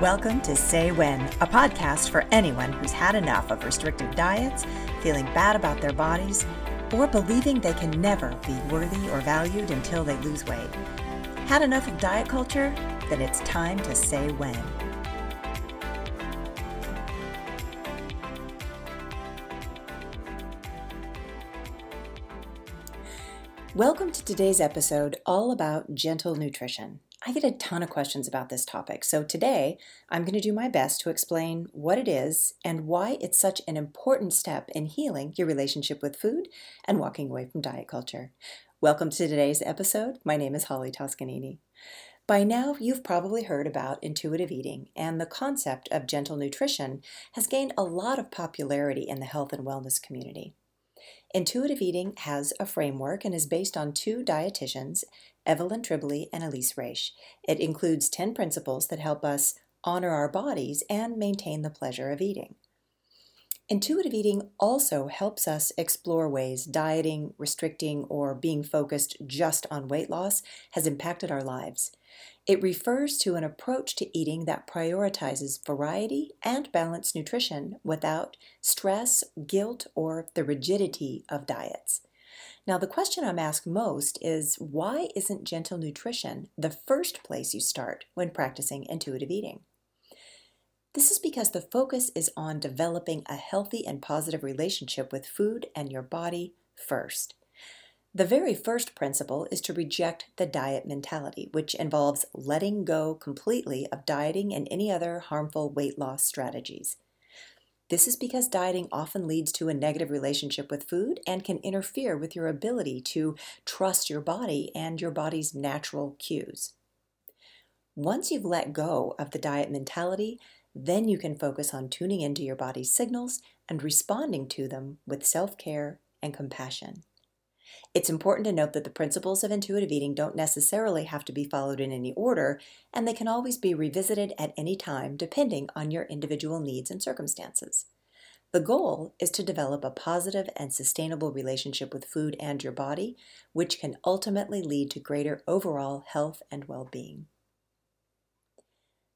Welcome to Say When, a podcast for anyone who's had enough of restrictive diets, feeling bad about their bodies, or believing they can never be worthy or valued until they lose weight. Had enough of diet culture? Then it's time to say when. Welcome to today's episode all about gentle nutrition. I get a ton of questions about this topic, so today I'm going to do my best to explain what it is and why it's such an important step in healing your relationship with food and walking away from diet culture. Welcome to today's episode. My name is Holly Toscanini. By now, you've probably heard about intuitive eating, and the concept of gentle nutrition has gained a lot of popularity in the health and wellness community. Intuitive eating has a framework and is based on two dietitians, Evelyn Tribole and Elyse Resch. It includes 10 principles that help us honor our bodies and maintain the pleasure of eating. Intuitive eating also helps us explore ways dieting, restricting, or being focused just on weight loss has impacted our lives. It refers to an approach to eating that prioritizes variety and balanced nutrition without stress, guilt, or the rigidity of diets. Now, the question I'm asked most is why isn't gentle nutrition the first place you start when practicing intuitive eating? This is because the focus is on developing a healthy and positive relationship with food and your body first. The very first principle is to reject the diet mentality, which involves letting go completely of dieting and any other harmful weight loss strategies. This is because dieting often leads to a negative relationship with food and can interfere with your ability to trust your body and your body's natural cues. Once you've let go of the diet mentality, then you can focus on tuning into your body's signals and responding to them with self care and compassion. It's important to note that the principles of intuitive eating don't necessarily have to be followed in any order, and they can always be revisited at any time depending on your individual needs and circumstances. The goal is to develop a positive and sustainable relationship with food and your body, which can ultimately lead to greater overall health and well being.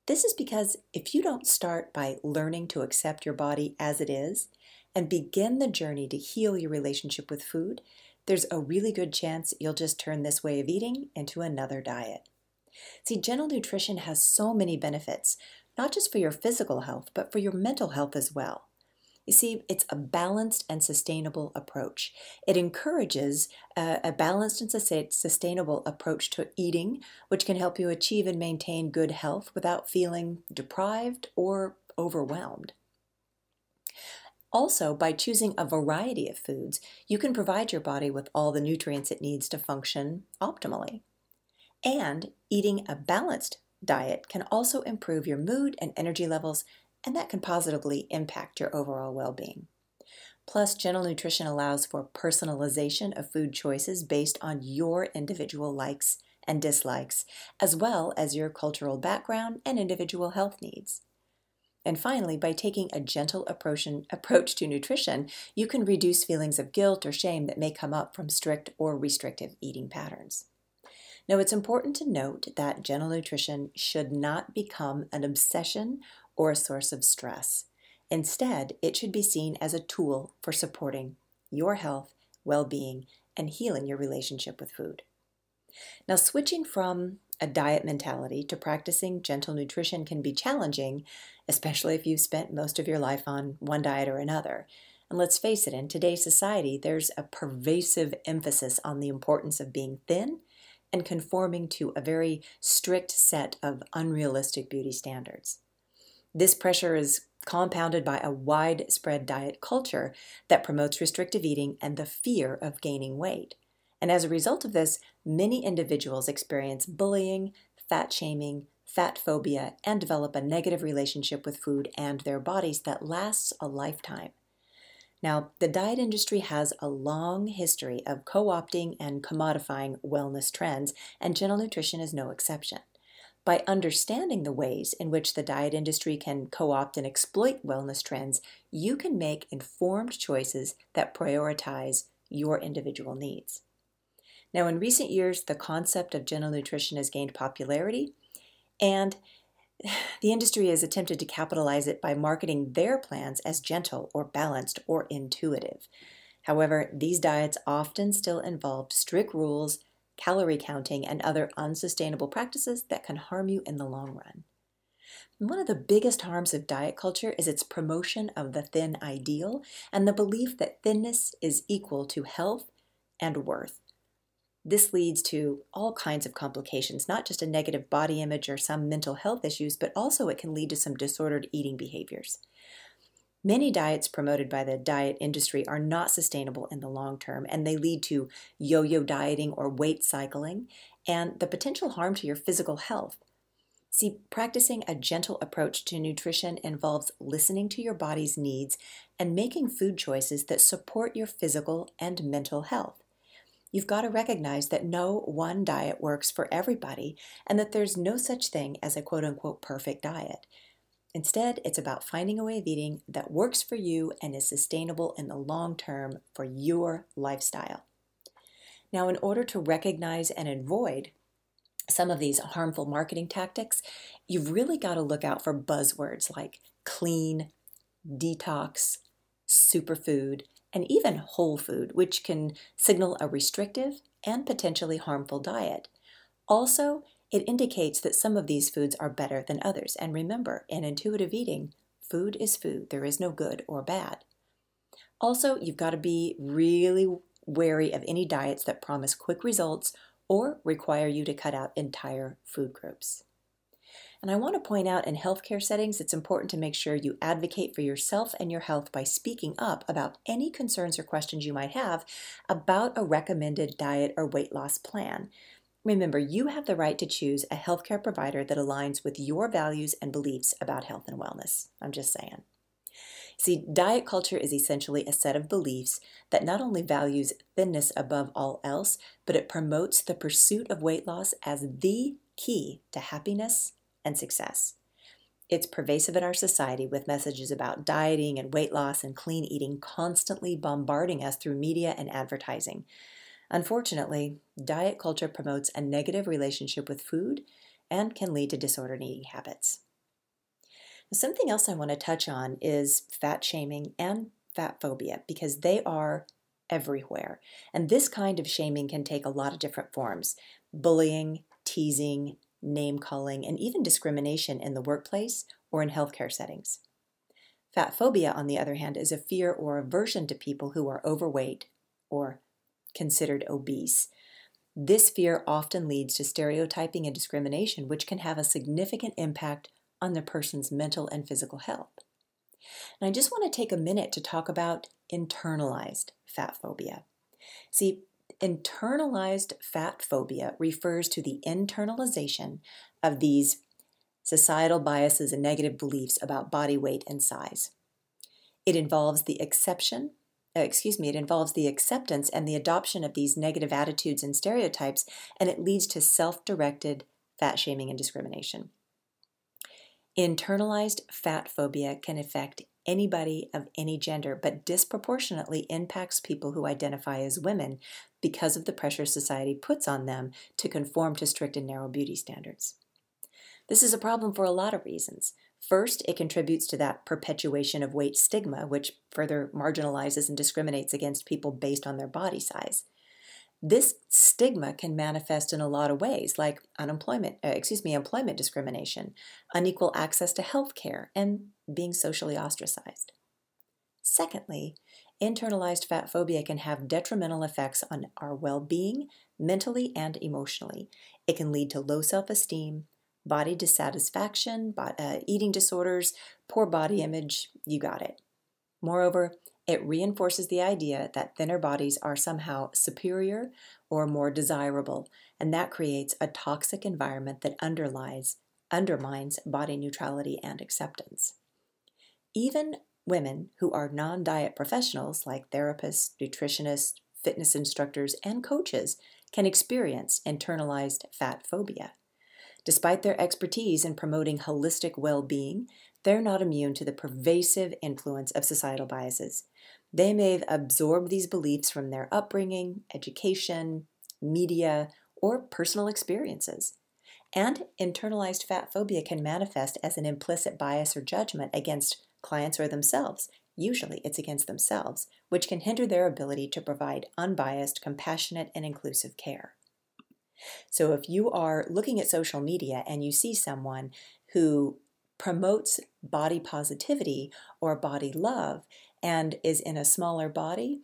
This is because if you don't start by learning to accept your body as it is and begin the journey to heal your relationship with food, there's a really good chance you'll just turn this way of eating into another diet. See, gentle nutrition has so many benefits, not just for your physical health, but for your mental health as well. You see, it's a balanced and sustainable approach. It encourages a, a, balanced and sustainable approach to eating, which can help you achieve and maintain good health without feeling deprived or overwhelmed. Also, by choosing a variety of foods, you can provide your body with all the nutrients it needs to function optimally. And eating a balanced diet can also improve your mood and energy levels, and that can positively impact your overall well being. Plus, gentle nutrition allows for personalization of food choices based on your individual likes and dislikes, as well as your cultural background and individual health needs. And finally, by taking a gentle approach, to nutrition, you can reduce feelings of guilt or shame that may come up from strict or restrictive eating patterns. Now, it's important to note that gentle nutrition should not become an obsession or a source of stress. Instead, it should be seen as a tool for supporting your health, well being, and healing your relationship with food. Now, switching from a diet mentality to practicing gentle nutrition can be challenging, especially if you've spent most of your life on one diet or another. And let's face it, in today's society, there's a pervasive emphasis on the importance of being thin and conforming to a very strict set of unrealistic beauty standards. This pressure is compounded by a widespread diet culture that promotes restrictive eating and the fear of gaining weight. And as a result of this, many individuals experience bullying, fat shaming, fat phobia, and develop a negative relationship with food and their bodies that lasts a lifetime. Now, the diet industry has a long history of co opting and commodifying wellness trends, and gentle nutrition is no exception. By understanding the ways in which the diet industry can co opt and exploit wellness trends, you can make informed choices that prioritize your individual needs. Now, in recent years, the concept of gentle nutrition has gained popularity, and the industry has attempted to capitalize it by marketing their plans as gentle or balanced or intuitive. However, these diets often still involve strict rules, calorie counting, and other unsustainable practices that can harm you in the long run. One of the biggest harms of diet culture is its promotion of the thin ideal and the belief that thinness is equal to health and worth. This leads to all kinds of complications, not just a negative body image or some mental health issues, but also it can lead to some disordered eating behaviors. Many diets promoted by the diet industry are not sustainable in the long term, and they lead to yo yo dieting or weight cycling and the potential harm to your physical health. See, practicing a gentle approach to nutrition involves listening to your body's needs and making food choices that support your physical and mental health. You've got to recognize that no one diet works for everybody and that there's no such thing as a quote unquote perfect diet. Instead, it's about finding a way of eating that works for you and is sustainable in the long term for your lifestyle. Now, in order to recognize and avoid some of these harmful marketing tactics, you've really got to look out for buzzwords like clean, detox, superfood, and even whole food, which can signal a restrictive and potentially harmful diet. Also, it indicates that some of these foods are better than others. And remember, in intuitive eating, food is food, there is no good or bad. Also, you've got to be really wary of any diets that promise quick results or require you to cut out entire food groups. And I want to point out in healthcare settings, it's important to make sure you advocate for yourself and your health by speaking up about any concerns or questions you might have about a recommended diet or weight loss plan. Remember, you have the right to choose a healthcare provider that aligns with your values and beliefs about health and wellness. I'm just saying. See, diet culture is essentially a set of beliefs that not only values thinness above all else, but it promotes the pursuit of weight loss as the key to happiness and success. It's pervasive in our society with messages about dieting and weight loss and clean eating constantly bombarding us through media and advertising. Unfortunately, diet culture promotes a negative relationship with food and can lead to disordered eating habits. Something else I want to touch on is fat shaming and fat phobia because they are everywhere. And this kind of shaming can take a lot of different forms bullying, teasing, name calling, and even discrimination in the workplace or in healthcare settings. Fat phobia, on the other hand, is a fear or aversion to people who are overweight or considered obese. This fear often leads to stereotyping and discrimination, which can have a significant impact on the person's mental and physical health. And I just want to take a minute to talk about internalized fat phobia. See, internalized fat phobia refers to the internalization of these societal biases and negative beliefs about body weight and size. It involves the exception, uh, excuse me, it involves the acceptance and the adoption of these negative attitudes and stereotypes, and it leads to self directed fat shaming and discrimination. Internalized fat phobia can affect anybody of any gender, but disproportionately impacts people who identify as women because of the pressure society puts on them to conform to strict and narrow beauty standards. This is a problem for a lot of reasons. First, it contributes to that perpetuation of weight stigma, which further marginalizes and discriminates against people based on their body size. This stigma can manifest in a lot of ways, like unemployment, uh, excuse me, employment discrimination, unequal access to health care, and being socially ostracized. Secondly, internalized fat phobia can have detrimental effects on our well being, mentally and emotionally. It can lead to low self esteem, body dissatisfaction, uh, eating disorders, poor body image, you got it. Moreover, it reinforces the idea that thinner bodies are somehow superior or more desirable, and that creates a toxic environment that underlies, undermines body neutrality and acceptance. Even women who are non diet professionals, like therapists, nutritionists, fitness instructors, and coaches, can experience internalized fat phobia. Despite their expertise in promoting holistic well being, they're not immune to the pervasive influence of societal biases. They may have absorbed these beliefs from their upbringing, education, media, or personal experiences. And internalized fat phobia can manifest as an implicit bias or judgment against clients or themselves. Usually it's against themselves, which can hinder their ability to provide unbiased, compassionate, and inclusive care. So if you are looking at social media and you see someone who promotes body positivity or body love and is in a smaller body,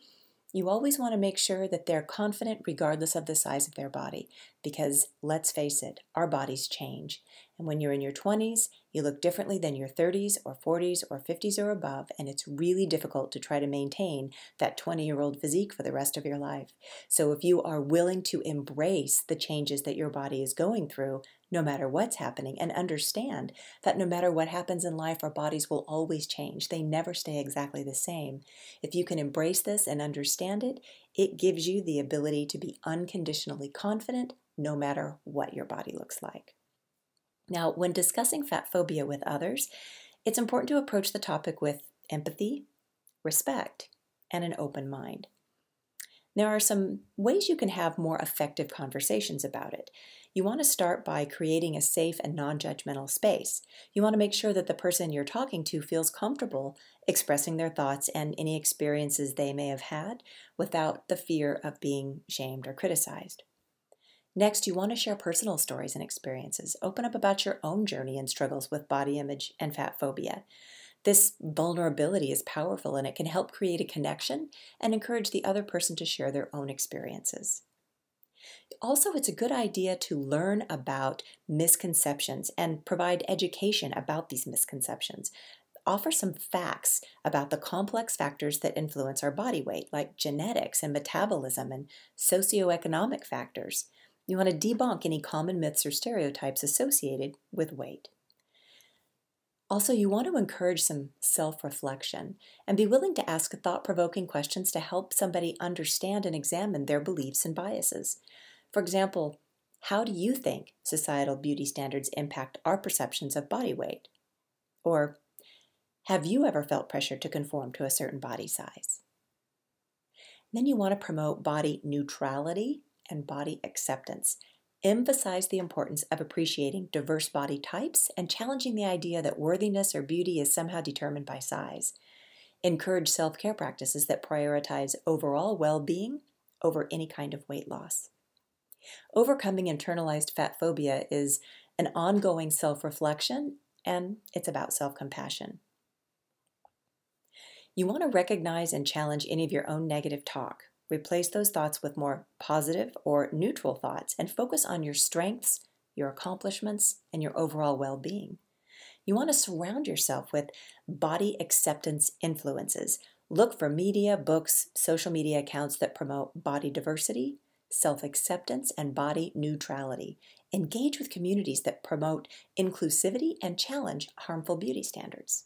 you always want to make sure that they're confident regardless of the size of their body. Because let's face it, our bodies change. And when you're in your 20s, you look differently than your 30s or 40s or 50s or above, and it's really difficult to try to maintain that 20 year old physique for the rest of your life. So, if you are willing to embrace the changes that your body is going through, no matter what's happening, and understand that no matter what happens in life, our bodies will always change. They never stay exactly the same. If you can embrace this and understand it, it gives you the ability to be unconditionally confident no matter what your body looks like. Now, when discussing fat phobia with others, it's important to approach the topic with empathy, respect, and an open mind. There are some ways you can have more effective conversations about it. You want to start by creating a safe and non judgmental space. You want to make sure that the person you're talking to feels comfortable expressing their thoughts and any experiences they may have had without the fear of being shamed or criticized. Next, you want to share personal stories and experiences. Open up about your own journey and struggles with body image and fat phobia. This vulnerability is powerful and it can help create a connection and encourage the other person to share their own experiences. Also, it's a good idea to learn about misconceptions and provide education about these misconceptions. Offer some facts about the complex factors that influence our body weight, like genetics and metabolism and socioeconomic factors. You want to debunk any common myths or stereotypes associated with weight. Also, you want to encourage some self reflection and be willing to ask thought provoking questions to help somebody understand and examine their beliefs and biases. For example, how do you think societal beauty standards impact our perceptions of body weight? Or, have you ever felt pressure to conform to a certain body size? Then you want to promote body neutrality and body acceptance. Emphasize the importance of appreciating diverse body types and challenging the idea that worthiness or beauty is somehow determined by size. Encourage self care practices that prioritize overall well being over any kind of weight loss. Overcoming internalized fat phobia is an ongoing self reflection and it's about self compassion. You want to recognize and challenge any of your own negative talk. Replace those thoughts with more positive or neutral thoughts and focus on your strengths, your accomplishments, and your overall well being. You want to surround yourself with body acceptance influences. Look for media, books, social media accounts that promote body diversity, self acceptance, and body neutrality. Engage with communities that promote inclusivity and challenge harmful beauty standards.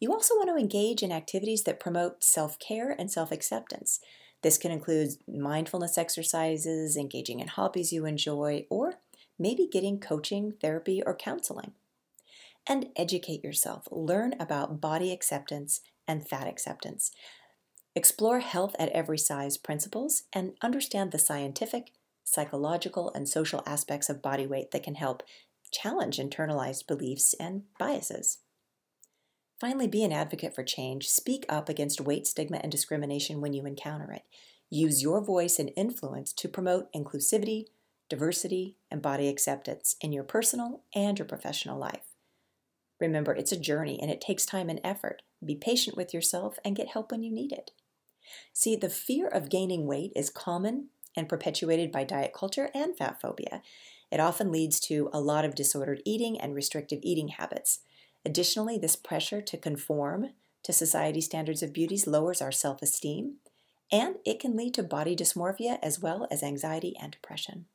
You also want to engage in activities that promote self care and self acceptance. This can include mindfulness exercises, engaging in hobbies you enjoy, or maybe getting coaching, therapy, or counseling. And educate yourself. Learn about body acceptance and fat acceptance. Explore health at every size principles and understand the scientific, psychological, and social aspects of body weight that can help challenge internalized beliefs and biases. Finally, be an advocate for change. Speak up against weight stigma and discrimination when you encounter it. Use your voice and influence to promote inclusivity, diversity, and body acceptance in your personal and your professional life. Remember, it's a journey and it takes time and effort. Be patient with yourself and get help when you need it. See, the fear of gaining weight is common and perpetuated by diet culture and fat phobia. It often leads to a lot of disordered eating and restrictive eating habits. Additionally, this pressure to conform to society standards of beauty lowers our self esteem, and it can lead to body dysmorphia as well as anxiety and depression.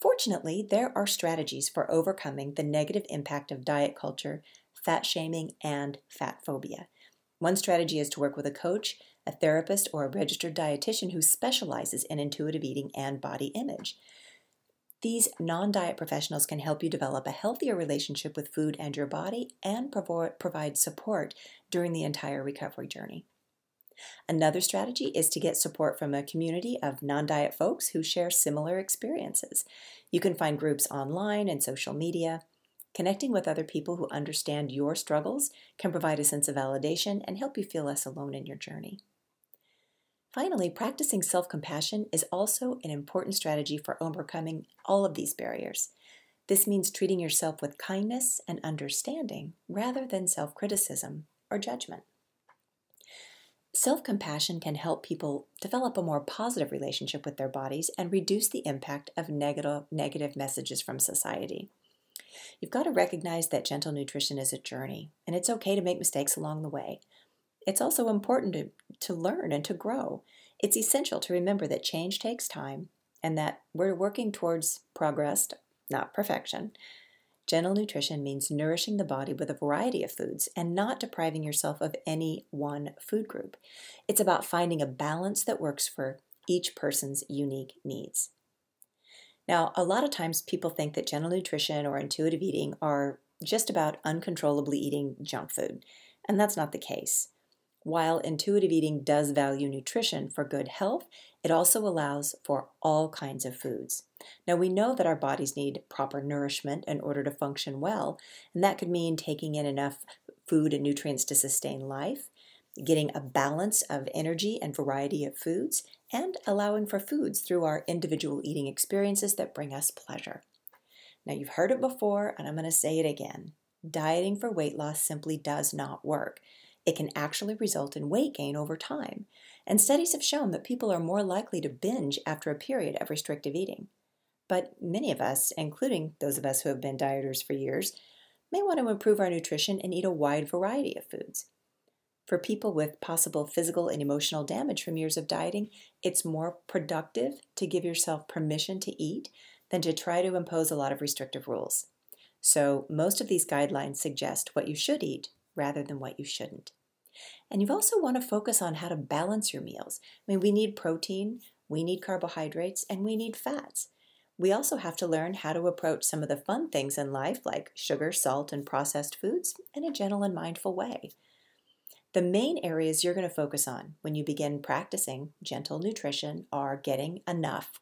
Fortunately, there are strategies for overcoming the negative impact of diet culture, fat shaming, and fat phobia. One strategy is to work with a coach, a therapist, or a registered dietitian who specializes in intuitive eating and body image. These non diet professionals can help you develop a healthier relationship with food and your body and provide support during the entire recovery journey. Another strategy is to get support from a community of non diet folks who share similar experiences. You can find groups online and social media. Connecting with other people who understand your struggles can provide a sense of validation and help you feel less alone in your journey. Finally, practicing self compassion is also an important strategy for overcoming all of these barriers. This means treating yourself with kindness and understanding rather than self criticism or judgment. Self compassion can help people develop a more positive relationship with their bodies and reduce the impact of negative, negative messages from society. You've got to recognize that gentle nutrition is a journey, and it's okay to make mistakes along the way. It's also important to, to learn and to grow. It's essential to remember that change takes time and that we're working towards progress, not perfection. Gentle nutrition means nourishing the body with a variety of foods and not depriving yourself of any one food group. It's about finding a balance that works for each person's unique needs. Now, a lot of times people think that gentle nutrition or intuitive eating are just about uncontrollably eating junk food, and that's not the case. While intuitive eating does value nutrition for good health, it also allows for all kinds of foods. Now, we know that our bodies need proper nourishment in order to function well, and that could mean taking in enough food and nutrients to sustain life, getting a balance of energy and variety of foods, and allowing for foods through our individual eating experiences that bring us pleasure. Now, you've heard it before, and I'm going to say it again. Dieting for weight loss simply does not work it can actually result in weight gain over time, and studies have shown that people are more likely to binge after a period of restrictive eating. But many of us, including those of us who have been dieters for years, may want to improve our nutrition and eat a wide variety of foods. For people with possible physical and emotional damage from years of dieting, it's more productive to give yourself permission to eat than to try to impose a lot of restrictive rules. So, most of these guidelines suggest what you should eat rather than what you shouldn't. And you also want to focus on how to balance your meals. I mean, we need protein, we need carbohydrates, and we need fats. We also have to learn how to approach some of the fun things in life, like sugar, salt, and processed foods, in a gentle and mindful way. The main areas you're going to focus on when you begin practicing gentle nutrition are getting enough.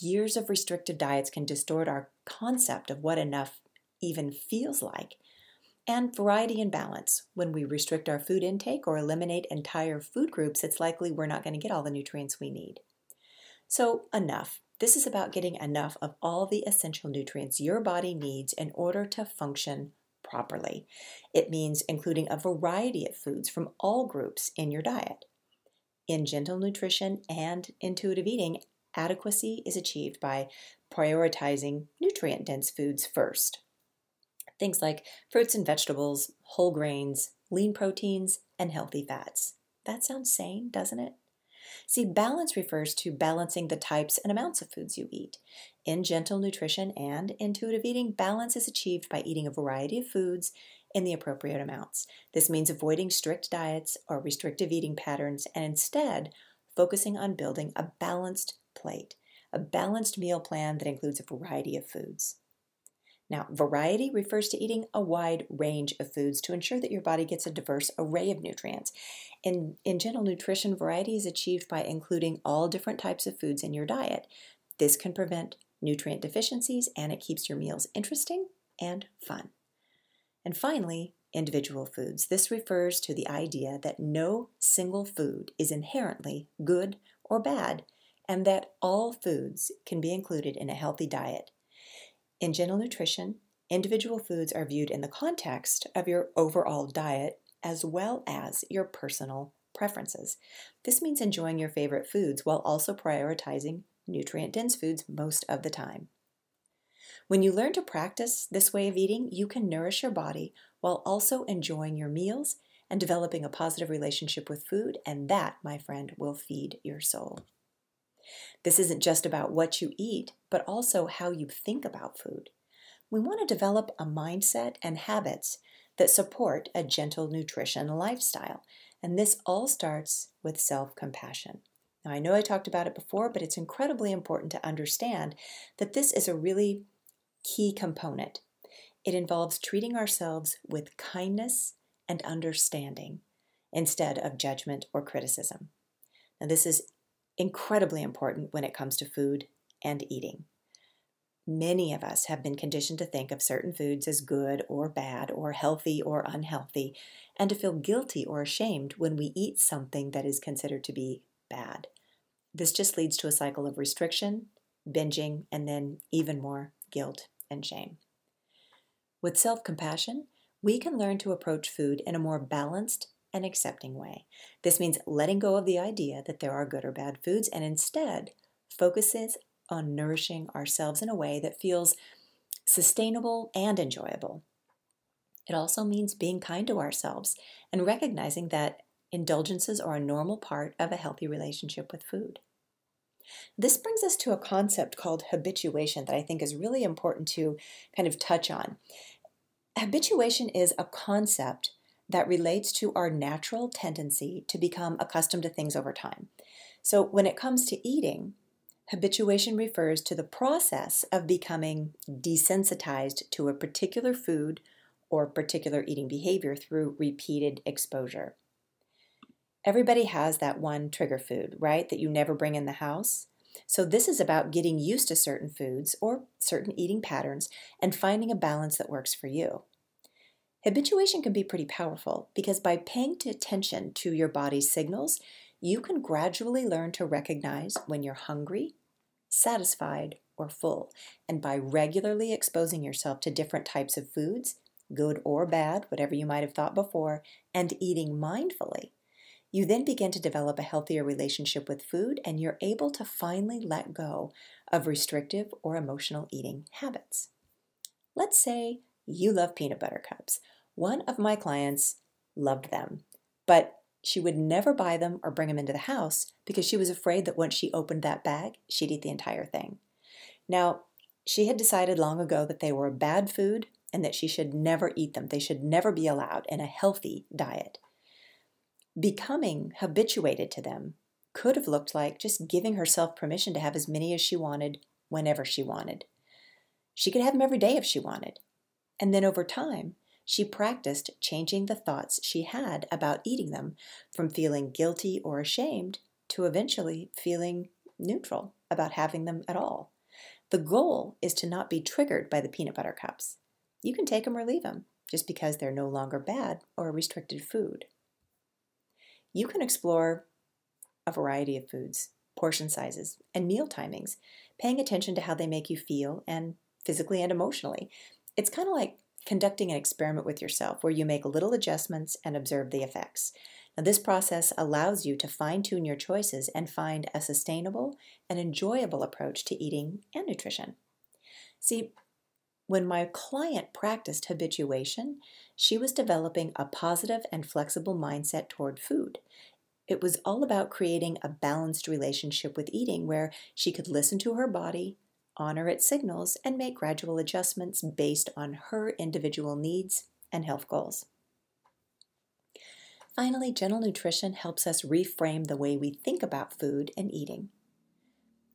Years of restrictive diets can distort our concept of what enough even feels like and variety and balance. When we restrict our food intake or eliminate entire food groups, it's likely we're not going to get all the nutrients we need. So, enough. This is about getting enough of all the essential nutrients your body needs in order to function properly. It means including a variety of foods from all groups in your diet. In gentle nutrition and intuitive eating, adequacy is achieved by prioritizing nutrient dense foods first. Things like fruits and vegetables, whole grains, lean proteins, and healthy fats. That sounds sane, doesn't it? See, balance refers to balancing the types and amounts of foods you eat. In gentle nutrition and intuitive eating, balance is achieved by eating a variety of foods in the appropriate amounts. This means avoiding strict diets or restrictive eating patterns and instead focusing on building a balanced plate, a balanced meal plan that includes a variety of foods. Now, variety refers to eating a wide range of foods to ensure that your body gets a diverse array of nutrients. In, in gentle nutrition, variety is achieved by including all different types of foods in your diet. This can prevent nutrient deficiencies and it keeps your meals interesting and fun. And finally, individual foods. This refers to the idea that no single food is inherently good or bad, and that all foods can be included in a healthy diet in gentle nutrition, individual foods are viewed in the context of your overall diet as well as your personal preferences. This means enjoying your favorite foods while also prioritizing nutrient dense foods most of the time. When you learn to practice this way of eating, you can nourish your body while also enjoying your meals and developing a positive relationship with food, and that, my friend, will feed your soul. This isn't just about what you eat, but also how you think about food. We want to develop a mindset and habits that support a gentle nutrition lifestyle, and this all starts with self compassion. Now, I know I talked about it before, but it's incredibly important to understand that this is a really key component. It involves treating ourselves with kindness and understanding. instead of judgment or criticism. Now, this is incredibly important when it comes to food and eating. Many of us have been conditioned to think of certain foods as good or bad, or healthy or unhealthy, and to feel guilty or ashamed when we eat something that is considered to be bad. This just leads to a cycle of restriction, binging, and then even more guilt and shame. With self compassion, we can learn to approach food in a more balanced and accepting way. This means letting go of the idea that there are good or bad foods and instead focuses on nourishing ourselves in a way that feels sustainable and enjoyable. It also means being kind to ourselves and recognizing that indulgences are a normal part of a healthy relationship with food. This brings us to a concept called habituation that I think is really important to kind of touch on. Habituation is a concept that relates to our natural tendency to become accustomed to things over time. So, when it comes to eating, habituation refers to the process of becoming desensitized to a particular food or particular eating behavior through repeated exposure. Everybody has that one trigger food, right, that you never bring in the house. So, this is about getting used to certain foods or certain eating patterns and finding a balance that works for you. Habituation can be pretty powerful because by paying attention to your body's signals, you can gradually learn to recognize when you're hungry, satisfied, or full. And by regularly exposing yourself to different types of foods, good or bad, whatever you might have thought before, and eating mindfully, you then begin to develop a healthier relationship with food and you're able to finally let go of restrictive or emotional eating habits. Let's say you love peanut butter cups. One of my clients loved them, but she would never buy them or bring them into the house because she was afraid that once she opened that bag, she'd eat the entire thing. Now, she had decided long ago that they were a bad food and that she should never eat them. They should never be allowed in a healthy diet. Becoming habituated to them could have looked like just giving herself permission to have as many as she wanted whenever she wanted. She could have them every day if she wanted. And then over time, she practiced changing the thoughts she had about eating them from feeling guilty or ashamed to eventually feeling neutral about having them at all. The goal is to not be triggered by the peanut butter cups. You can take them or leave them just because they're no longer bad or restricted food. You can explore a variety of foods, portion sizes, and meal timings, paying attention to how they make you feel and physically and emotionally. It's kind of like conducting an experiment with yourself where you make little adjustments and observe the effects. Now, this process allows you to fine tune your choices and find a sustainable and enjoyable approach to eating and nutrition. See, when my client practiced habituation, she was developing a positive and flexible mindset toward food. It was all about creating a balanced relationship with eating where she could listen to her body, honor its signals, and make gradual adjustments based on her individual needs and health goals. Finally, gentle nutrition helps us reframe the way we think about food and eating.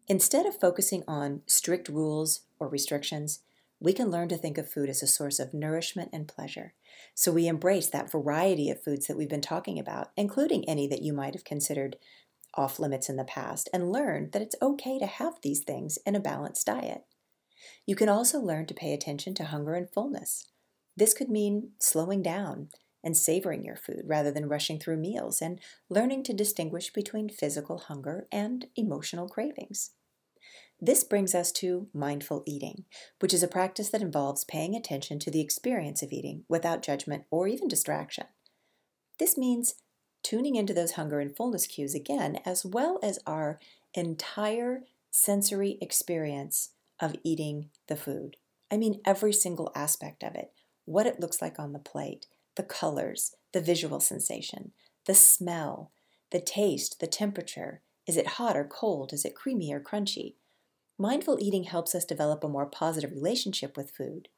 Instead of focusing on strict rules or restrictions, we can learn to think of food as a source of nourishment and pleasure. So we embrace that variety of foods that we've been talking about, including any that you might have considered off limits in the past, and learn that it's okay to have these things in a balanced diet. You can also learn to pay attention to hunger and fullness. This could mean slowing down and savoring your food rather than rushing through meals and learning to distinguish between physical hunger and emotional cravings. This brings us to mindful eating, which is a practice that involves paying attention to the experience of eating without judgment or even distraction. This means tuning into those hunger and fullness cues again, as well as our entire sensory experience of eating the food. I mean, every single aspect of it what it looks like on the plate, the colors, the visual sensation, the smell, the taste, the temperature. Is it hot or cold? Is it creamy or crunchy? Mindful eating helps us develop a more positive relationship with food,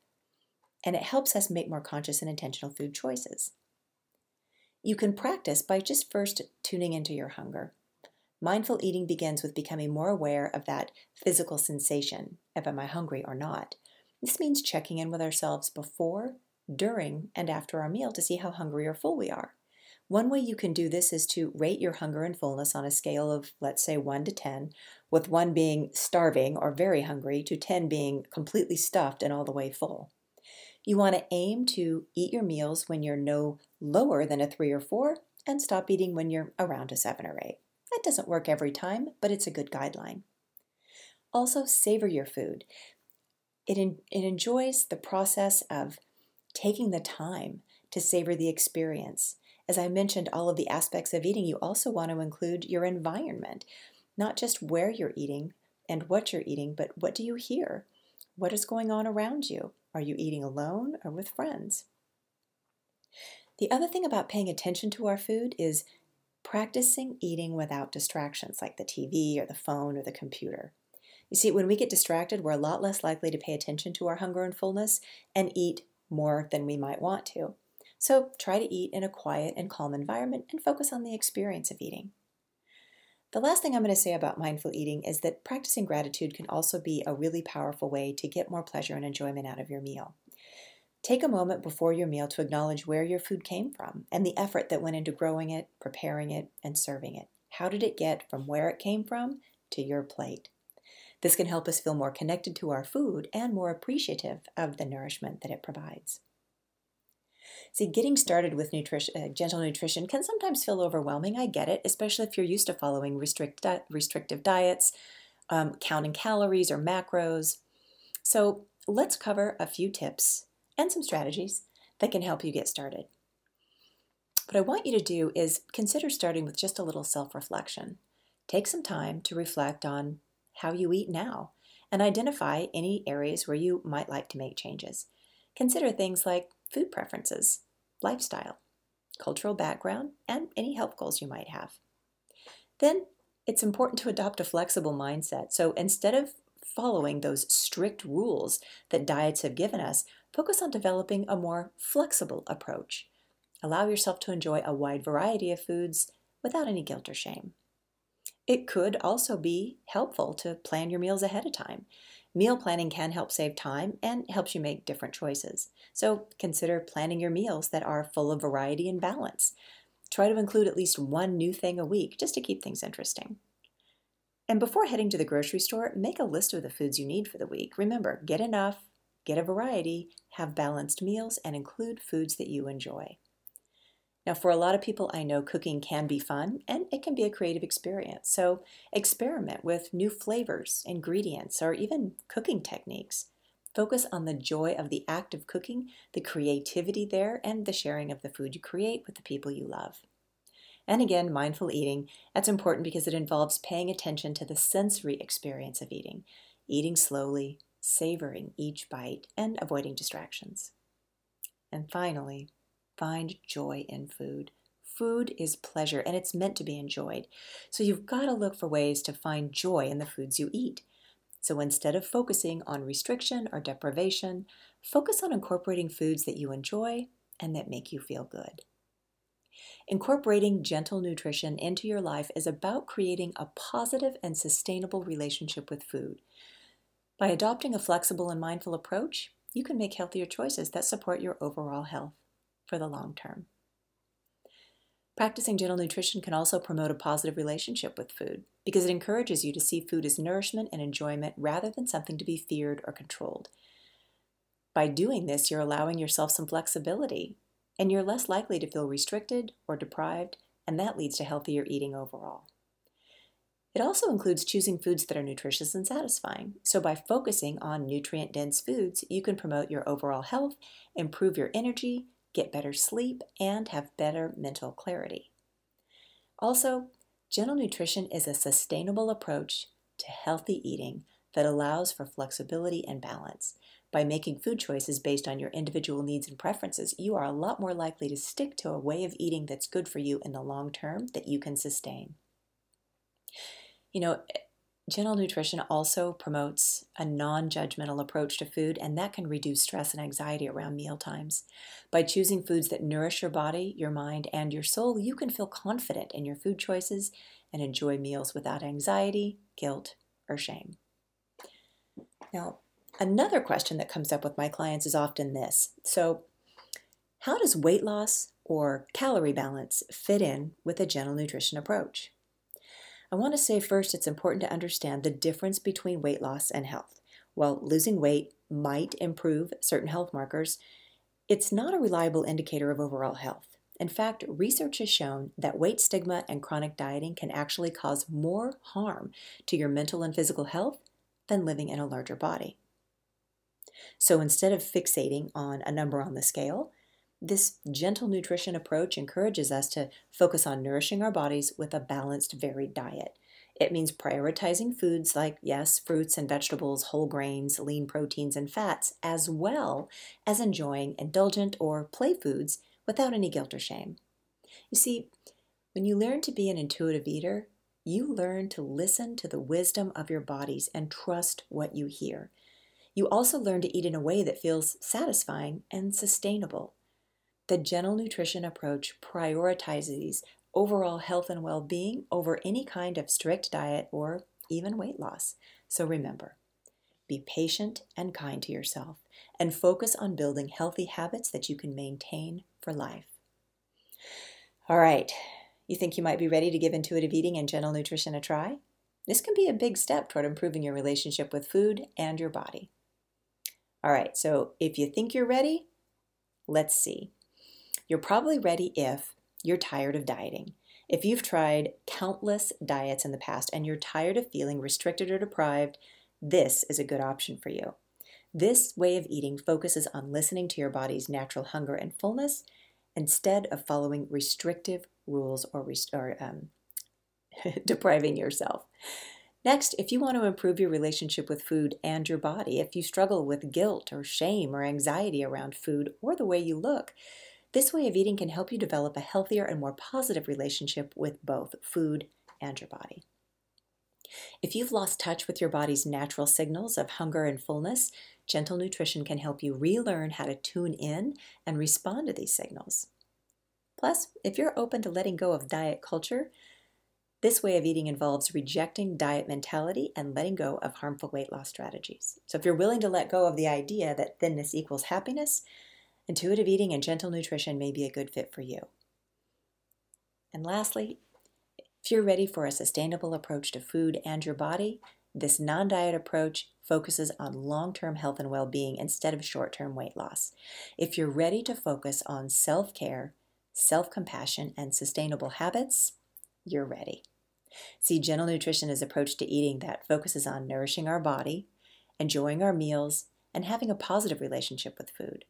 and it helps us make more conscious and intentional food choices. You can practice by just first tuning into your hunger. Mindful eating begins with becoming more aware of that physical sensation of am I hungry or not. This means checking in with ourselves before, during, and after our meal to see how hungry or full we are. One way you can do this is to rate your hunger and fullness on a scale of, let's say, 1 to 10, with 1 being starving or very hungry, to 10 being completely stuffed and all the way full. You want to aim to eat your meals when you're no lower than a 3 or 4 and stop eating when you're around a 7 or 8. That doesn't work every time, but it's a good guideline. Also, savor your food. It, it enjoys the process of taking the time to savor the experience. As I mentioned, all of the aspects of eating, you also want to include your environment, not just where you're eating and what you're eating, but what do you hear? What is going on around you? Are you eating alone or with friends? The other thing about paying attention to our food is practicing eating without distractions like the TV or the phone or the computer. You see, when we get distracted, we're a lot less likely to pay attention to our hunger and fullness and eat more than we might want to. So try to eat in a quiet and calm environment and focus on the experience of eating. The last thing I'm going to say about mindful eating is that practicing gratitude can also be a really powerful way to get more pleasure and enjoyment out of your meal. Take a moment before your meal to acknowledge where your food came from and the effort that went into growing it, preparing it, and serving it. How did it get from where it came from to your plate? This can help us feel more connected to our food and more appreciative of the nourishment that it provides. See, getting started with nutrition, uh, gentle nutrition can sometimes feel overwhelming. I get it, especially if you're used to following restrict di- restrictive diets, um, counting calories or macros. So, let's cover a few tips and some strategies that can help you get started. What I want you to do is consider starting with just a little self reflection. Take some time to reflect on how you eat now and identify any areas where you might like to make changes. Consider things like food preferences, lifestyle, cultural background, and any health goals you might have. Then it's important to adopt a flexible mindset. So instead of following those strict rules that diets have given us, focus on developing a more flexible approach. Allow yourself to enjoy a wide variety of foods without any guilt or shame. It could also be helpful to plan your meals ahead of time. Meal planning can help save time and helps you make different choices. So consider planning your meals that are full of variety and balance. Try to include at least one new thing a week just to keep things interesting. And before heading to the grocery store, make a list of the foods you need for the week. Remember, get enough, get a variety, have balanced meals, and include foods that you enjoy. Now, for a lot of people, I know cooking can be fun and it can be a creative experience. So, experiment with new flavors, ingredients, or even cooking techniques. Focus on the joy of the act of cooking, the creativity there, and the sharing of the food you create with the people you love. And again, mindful eating, that's important because it involves paying attention to the sensory experience of eating, eating slowly, savoring each bite, and avoiding distractions. And finally, find joy in food. Food is pleasure and it's meant to be enjoyed. So you've got to look for ways to find joy in the foods you eat. So instead of focusing on restriction or deprivation, focus on incorporating foods that you enjoy and that make you feel good. Incorporating gentle nutrition into your life is about creating a positive and sustainable relationship with food. By adopting a flexible and mindful approach, you can make healthier choices that support your overall health for the long term. Practicing gentle nutrition can also promote a positive relationship with food because it encourages you to see food as nourishment and enjoyment rather than something to be feared or controlled. By doing this, you're allowing yourself some flexibility and you're less likely to feel restricted or deprived, and that leads to healthier eating overall. It also includes choosing foods that are nutritious and satisfying. So, by focusing on nutrient dense foods, you can promote your overall health, improve your energy, get better sleep, and have better mental clarity. Also, gentle nutrition is a sustainable approach to healthy eating that allows for flexibility and balance. By making food choices based on your individual needs and preferences, you are a lot more likely to stick to a way of eating that's good for you in the long term that you can sustain. You know, eh, Gentle nutrition also promotes a non judgmental approach to food, and that can reduce stress and anxiety around meal times. By choosing foods that nourish your body, your mind, and your soul, you can feel confident in your food choices and enjoy meals without anxiety, guilt, or shame. Now, another question that comes up with my clients is often this So, how does weight loss or calorie balance fit in with a gentle nutrition approach? I want to say first it's important to understand the difference between weight loss and health. While losing weight might improve certain health markers, it's not a reliable indicator of overall health. In fact, research has shown that weight stigma and chronic dieting can actually cause more harm to your mental and physical health than living in a larger body. So instead of fixating on a number on the scale, this gentle nutrition approach encourages us to focus on nourishing our bodies with a balanced, varied diet. It means prioritizing foods like, yes, fruits and vegetables, whole grains, lean proteins, and fats, as well as enjoying indulgent or play foods without any guilt or shame. You see, when you learn to be an intuitive eater, you learn to listen to the wisdom of your bodies and trust what you hear. You also learn to eat in a way that feels satisfying and sustainable. The gentle nutrition approach prioritizes overall health and well being over any kind of strict diet or even weight loss. So remember, be patient and kind to yourself and focus on building healthy habits that you can maintain for life. All right, you think you might be ready to give intuitive eating and gentle nutrition a try? This can be a big step toward improving your relationship with food and your body. All right, so if you think you're ready, let's see. You're probably ready if you're tired of dieting. If you've tried countless diets in the past and you're tired of feeling restricted or deprived, this is a good option for you. This way of eating focuses on listening to your body's natural hunger and fullness instead of following restrictive rules or, rest- or um, depriving yourself. Next, if you want to improve your relationship with food and your body, if you struggle with guilt or shame or anxiety around food or the way you look, this way of eating can help you develop a healthier and more positive relationship with both food and your body. If you've lost touch with your body's natural signals of hunger and fullness, gentle nutrition can help you relearn how to tune in and respond to these signals. Plus, if you're open to letting go of diet culture, this way of eating involves rejecting diet mentality and letting go of harmful weight loss strategies. So, if you're willing to let go of the idea that thinness equals happiness, intuitive eating and gentle nutrition may be a good fit for you. And lastly, if you're ready for a sustainable approach to food and your body, this non diet approach focuses on long term health and well being instead of short term weight loss. If you're ready to focus on self care, self compassion, and sustainable habits, you're ready. See, Gentle Nutrition is approach to eating that focuses on nourishing our body, enjoying our meals, and having a positive relationship with food.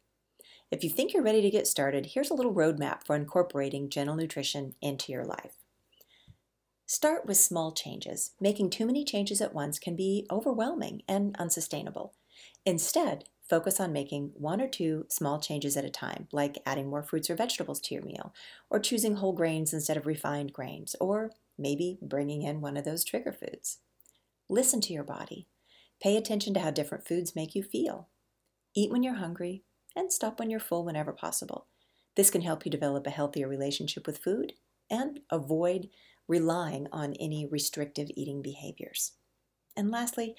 If you think you're ready to get started, here's a little roadmap for incorporating gentle nutrition into your life. Start with small changes. Making too many changes at once can be overwhelming and unsustainable. Instead, focus on making one or two small changes at a time, like adding more fruits or vegetables to your meal, or choosing whole grains instead of refined grains, or maybe bringing in one of those trigger foods. Listen to your body. Pay attention to how different foods make you feel. Eat when you're hungry and stop when you're full whenever possible. This can help you develop a healthier relationship with food and avoid relying on any restrictive eating behaviors. And lastly,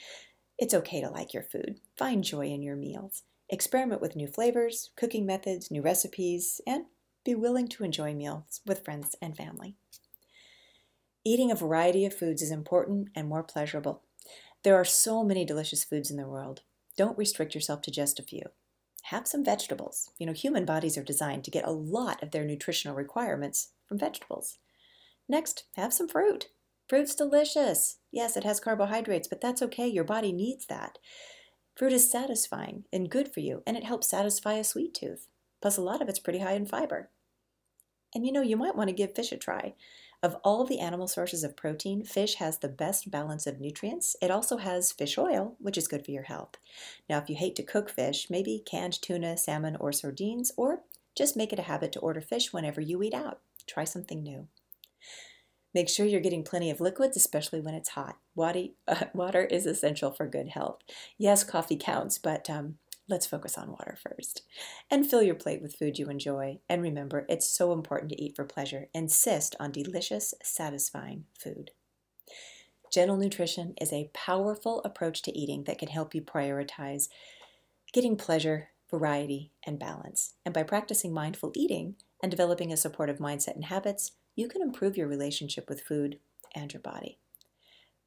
it's okay to like your food. Find joy in your meals. Experiment with new flavors, cooking methods, new recipes, and be willing to enjoy meals with friends and family. Eating a variety of foods is important and more pleasurable. There are so many delicious foods in the world. Don't restrict yourself to just a few. Have some vegetables. You know, human bodies are designed to get a lot of their nutritional requirements from vegetables. Next, have some fruit. Fruit's delicious. Yes, it has carbohydrates, but that's okay. Your body needs that. Fruit is satisfying and good for you, and it helps satisfy a sweet tooth. Plus, a lot of it's pretty high in fiber. And you know, you might want to give fish a try. Of all the animal sources of protein, fish has the best balance of nutrients. It also has fish oil, which is good for your health. Now, if you hate to cook fish, maybe canned tuna, salmon, or sardines, or just make it a habit to order fish whenever you eat out. Try something new. Make sure you're getting plenty of liquids, especially when it's hot. Water, is essential for good health. Yes, coffee counts, but um, let's focus on water first. And fill your plate with food you enjoy. And remember, it's so important to eat for pleasure. Insist on delicious, satisfying food. Gentle nutrition is a powerful approach to eating that can help you prioritize getting pleasure, variety, and balance. And by practicing mindful eating, and developing a supportive mindset and habits, you can improve your relationship with food and your body.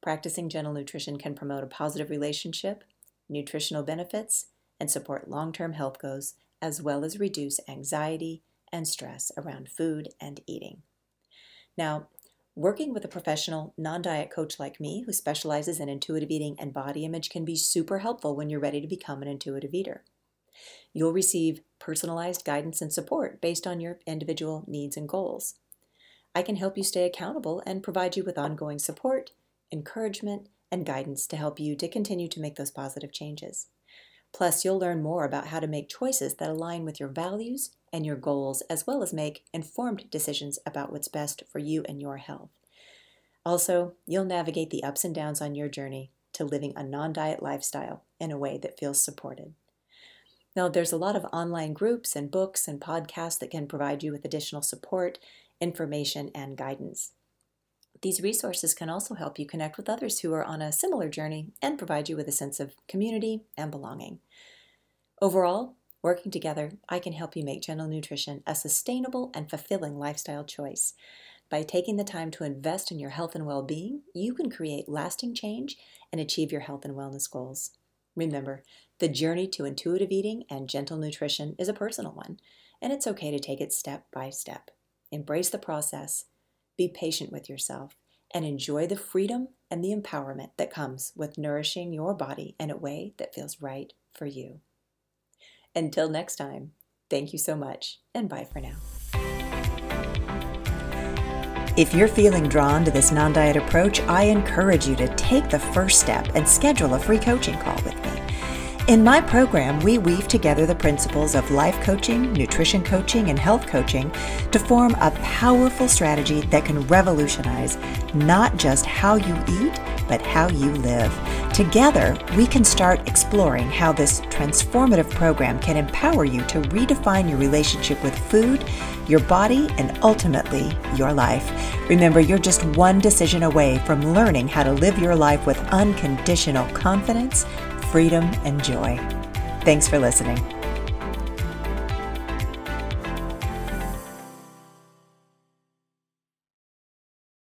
Practicing gentle nutrition can promote a positive relationship, nutritional benefits, and support long term health goals, as well as reduce anxiety and stress around food and eating. Now, working with a professional non diet coach like me who specializes in intuitive eating and body image can be super helpful when you're ready to become an intuitive eater. You'll receive personalized guidance and support based on your individual needs and goals. I can help you stay accountable and provide you with ongoing support, encouragement, and guidance to help you to continue to make those positive changes. Plus, you'll learn more about how to make choices that align with your values and your goals, as well as make informed decisions about what's best for you and your health. Also, you'll navigate the ups and downs on your journey to living a non diet lifestyle in a way that feels supported. Now, there's a lot of online groups and books and podcasts that can provide you with additional support, information, and guidance. These resources can also help you connect with others who are on a similar journey and provide you with a sense of community and belonging. Overall, working together, I can help you make gentle nutrition a sustainable and fulfilling lifestyle choice. By taking the time to invest in your health and well being, you can create lasting change and achieve your health and wellness goals. Remember, the journey to intuitive eating and gentle nutrition is a personal one, and it's okay to take it step by step. Embrace the process be patient with yourself and enjoy the freedom and the empowerment that comes with nourishing your body in a way that feels right for you. Until next time, thank you so much and bye for now. If you're feeling drawn to this non diet approach, I encourage you to take the first step and schedule a free coaching call with me. In my program, we weave together the principles of life coaching, nutrition coaching, and health coaching to form a powerful strategy that can revolutionize not just how you eat, but how you live. Together, we can start exploring how this transformative program can empower you to redefine your relationship with food, your body, and ultimately your life. Remember, you're just one decision away from learning how to live your life with unconditional confidence freedom, and joy. Thanks for listening.